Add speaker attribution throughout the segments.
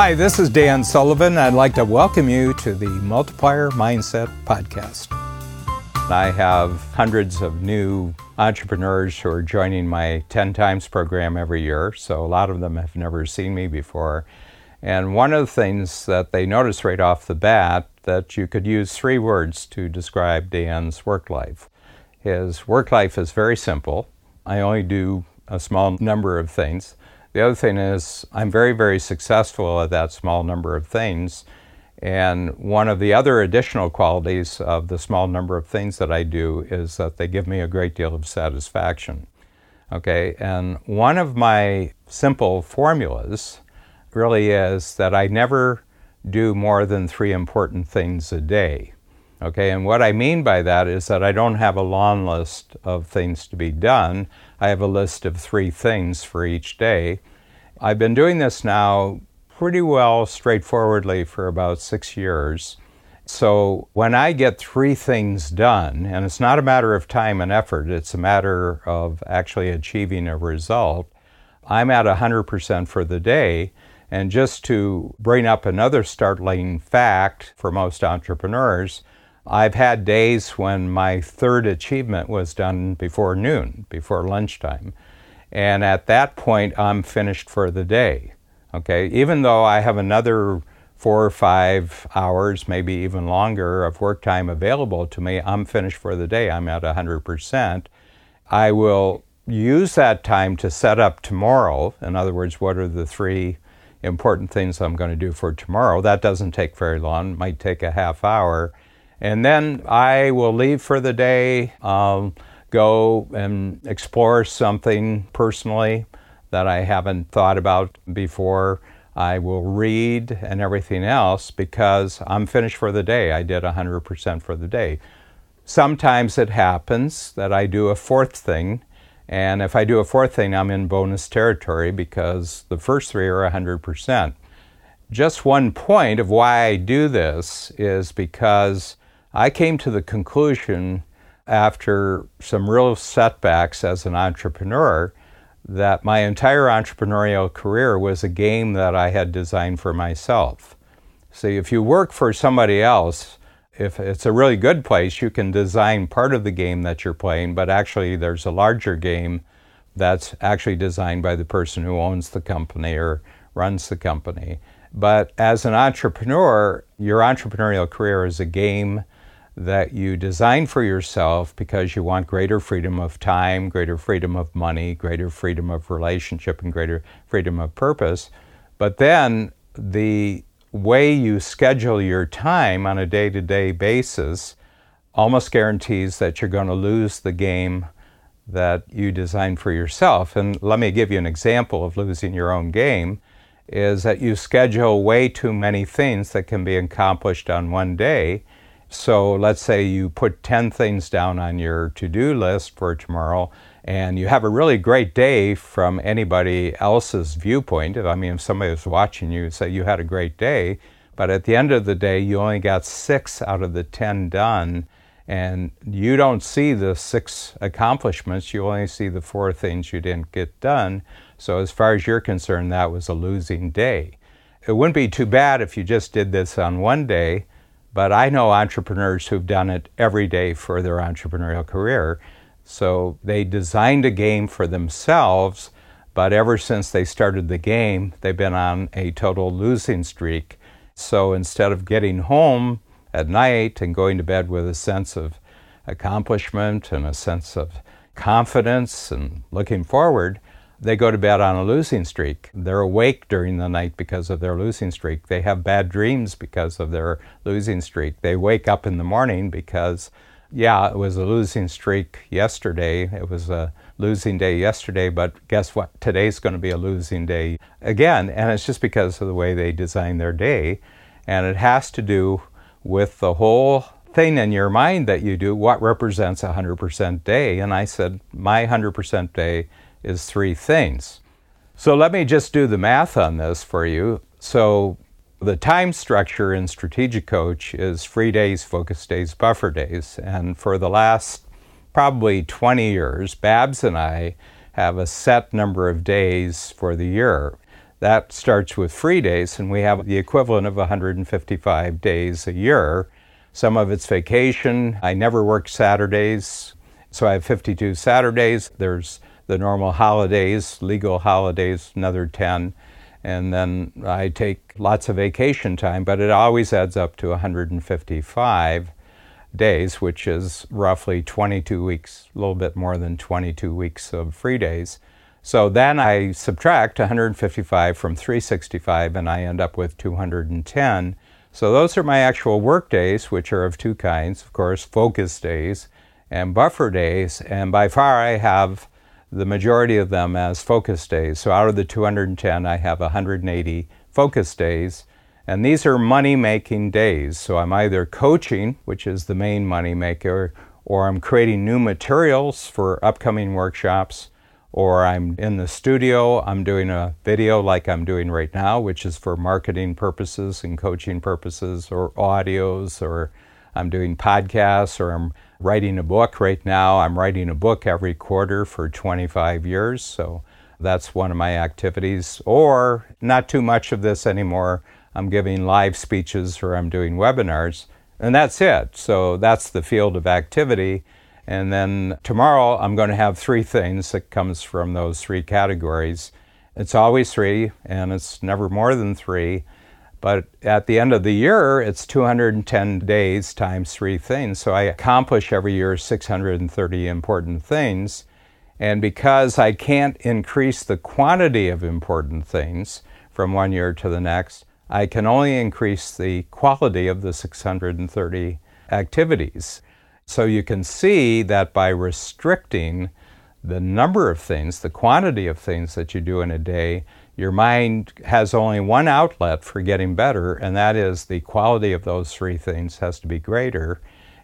Speaker 1: Hi, this is Dan Sullivan. I'd like to welcome you to the Multiplier Mindset Podcast. I have hundreds of new entrepreneurs who are joining my 10 times program every year, so a lot of them have never seen me before. And one of the things that they notice right off the bat that you could use three words to describe Dan's work life. His work life is very simple. I only do a small number of things. The other thing is, I'm very, very successful at that small number of things. And one of the other additional qualities of the small number of things that I do is that they give me a great deal of satisfaction. Okay, and one of my simple formulas really is that I never do more than three important things a day. Okay, and what I mean by that is that I don't have a long list of things to be done. I have a list of three things for each day. I've been doing this now pretty well straightforwardly for about six years. So when I get three things done, and it's not a matter of time and effort, it's a matter of actually achieving a result, I'm at 100% for the day. And just to bring up another startling fact for most entrepreneurs, I've had days when my third achievement was done before noon, before lunchtime. And at that point, I'm finished for the day. Okay, even though I have another four or five hours, maybe even longer, of work time available to me, I'm finished for the day. I'm at 100%. I will use that time to set up tomorrow. In other words, what are the three important things I'm going to do for tomorrow? That doesn't take very long, it might take a half hour. And then I will leave for the day, um, go and explore something personally that I haven't thought about before. I will read and everything else because I'm finished for the day. I did 100% for the day. Sometimes it happens that I do a fourth thing, and if I do a fourth thing, I'm in bonus territory because the first three are 100%. Just one point of why I do this is because I came to the conclusion after some real setbacks as an entrepreneur that my entire entrepreneurial career was a game that I had designed for myself. See, if you work for somebody else, if it's a really good place, you can design part of the game that you're playing, but actually there's a larger game that's actually designed by the person who owns the company or runs the company. But as an entrepreneur, your entrepreneurial career is a game that you design for yourself because you want greater freedom of time, greater freedom of money, greater freedom of relationship, and greater freedom of purpose. But then the way you schedule your time on a day to day basis almost guarantees that you're going to lose the game that you designed for yourself. And let me give you an example of losing your own game is that you schedule way too many things that can be accomplished on one day so let's say you put 10 things down on your to do list for tomorrow, and you have a really great day from anybody else's viewpoint. I mean, if somebody was watching you, say you had a great day, but at the end of the day, you only got six out of the 10 done, and you don't see the six accomplishments, you only see the four things you didn't get done. So, as far as you're concerned, that was a losing day. It wouldn't be too bad if you just did this on one day but I know entrepreneurs who've done it every day for their entrepreneurial career. So they designed a game for themselves, but ever since they started the game, they've been on a total losing streak. So instead of getting home at night and going to bed with a sense of accomplishment and a sense of confidence and looking forward, they go to bed on a losing streak. They're awake during the night because of their losing streak. They have bad dreams because of their losing streak. They wake up in the morning because, yeah, it was a losing streak yesterday. It was a losing day yesterday, but guess what? Today's going to be a losing day again. And it's just because of the way they design their day. And it has to do with the whole thing in your mind that you do. What represents a 100% day? And I said, my 100% day is three things. So let me just do the math on this for you. So the time structure in Strategic Coach is free days, focus days, buffer days. And for the last probably 20 years, Babs and I have a set number of days for the year. that starts with free days, and we have the equivalent of 155 days a year. Some of it's vacation. I never work Saturdays, so I have 52 Saturdays. There's the normal holidays, legal holidays, another 10. And then I take lots of vacation time, but it always adds up to 155 days, which is roughly 22 weeks, a little bit more than 22 weeks of free days. So then I subtract 155 from 365 and I end up with 210. So those are my actual work days, which are of two kinds, of course, focus days and buffer days. And by far I have the majority of them as focus days. So out of the 210, I have 180 focus days. And these are money making days. So I'm either coaching, which is the main money maker, or I'm creating new materials for upcoming workshops, or I'm in the studio, I'm doing a video like I'm doing right now, which is for marketing purposes and coaching purposes, or audios, or I'm doing podcasts, or I'm writing a book right now. I'm writing a book every quarter for 25 years, so that's one of my activities. Or not too much of this anymore. I'm giving live speeches or I'm doing webinars, and that's it. So that's the field of activity. And then tomorrow I'm going to have three things that comes from those three categories. It's always three, and it's never more than three. But at the end of the year, it's 210 days times three things. So I accomplish every year 630 important things. And because I can't increase the quantity of important things from one year to the next, I can only increase the quality of the 630 activities. So you can see that by restricting the number of things, the quantity of things that you do in a day, your mind has only one outlet for getting better, and that is the quality of those three things has to be greater.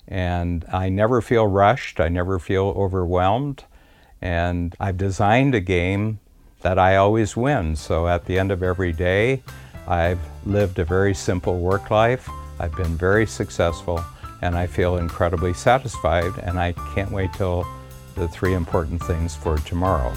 Speaker 1: And I never feel rushed, I never feel overwhelmed, and I've designed a game that I always win. So at the end of every day, I've lived a very simple work life, I've been very successful, and I feel incredibly satisfied, and I can't wait till the three important things for tomorrow.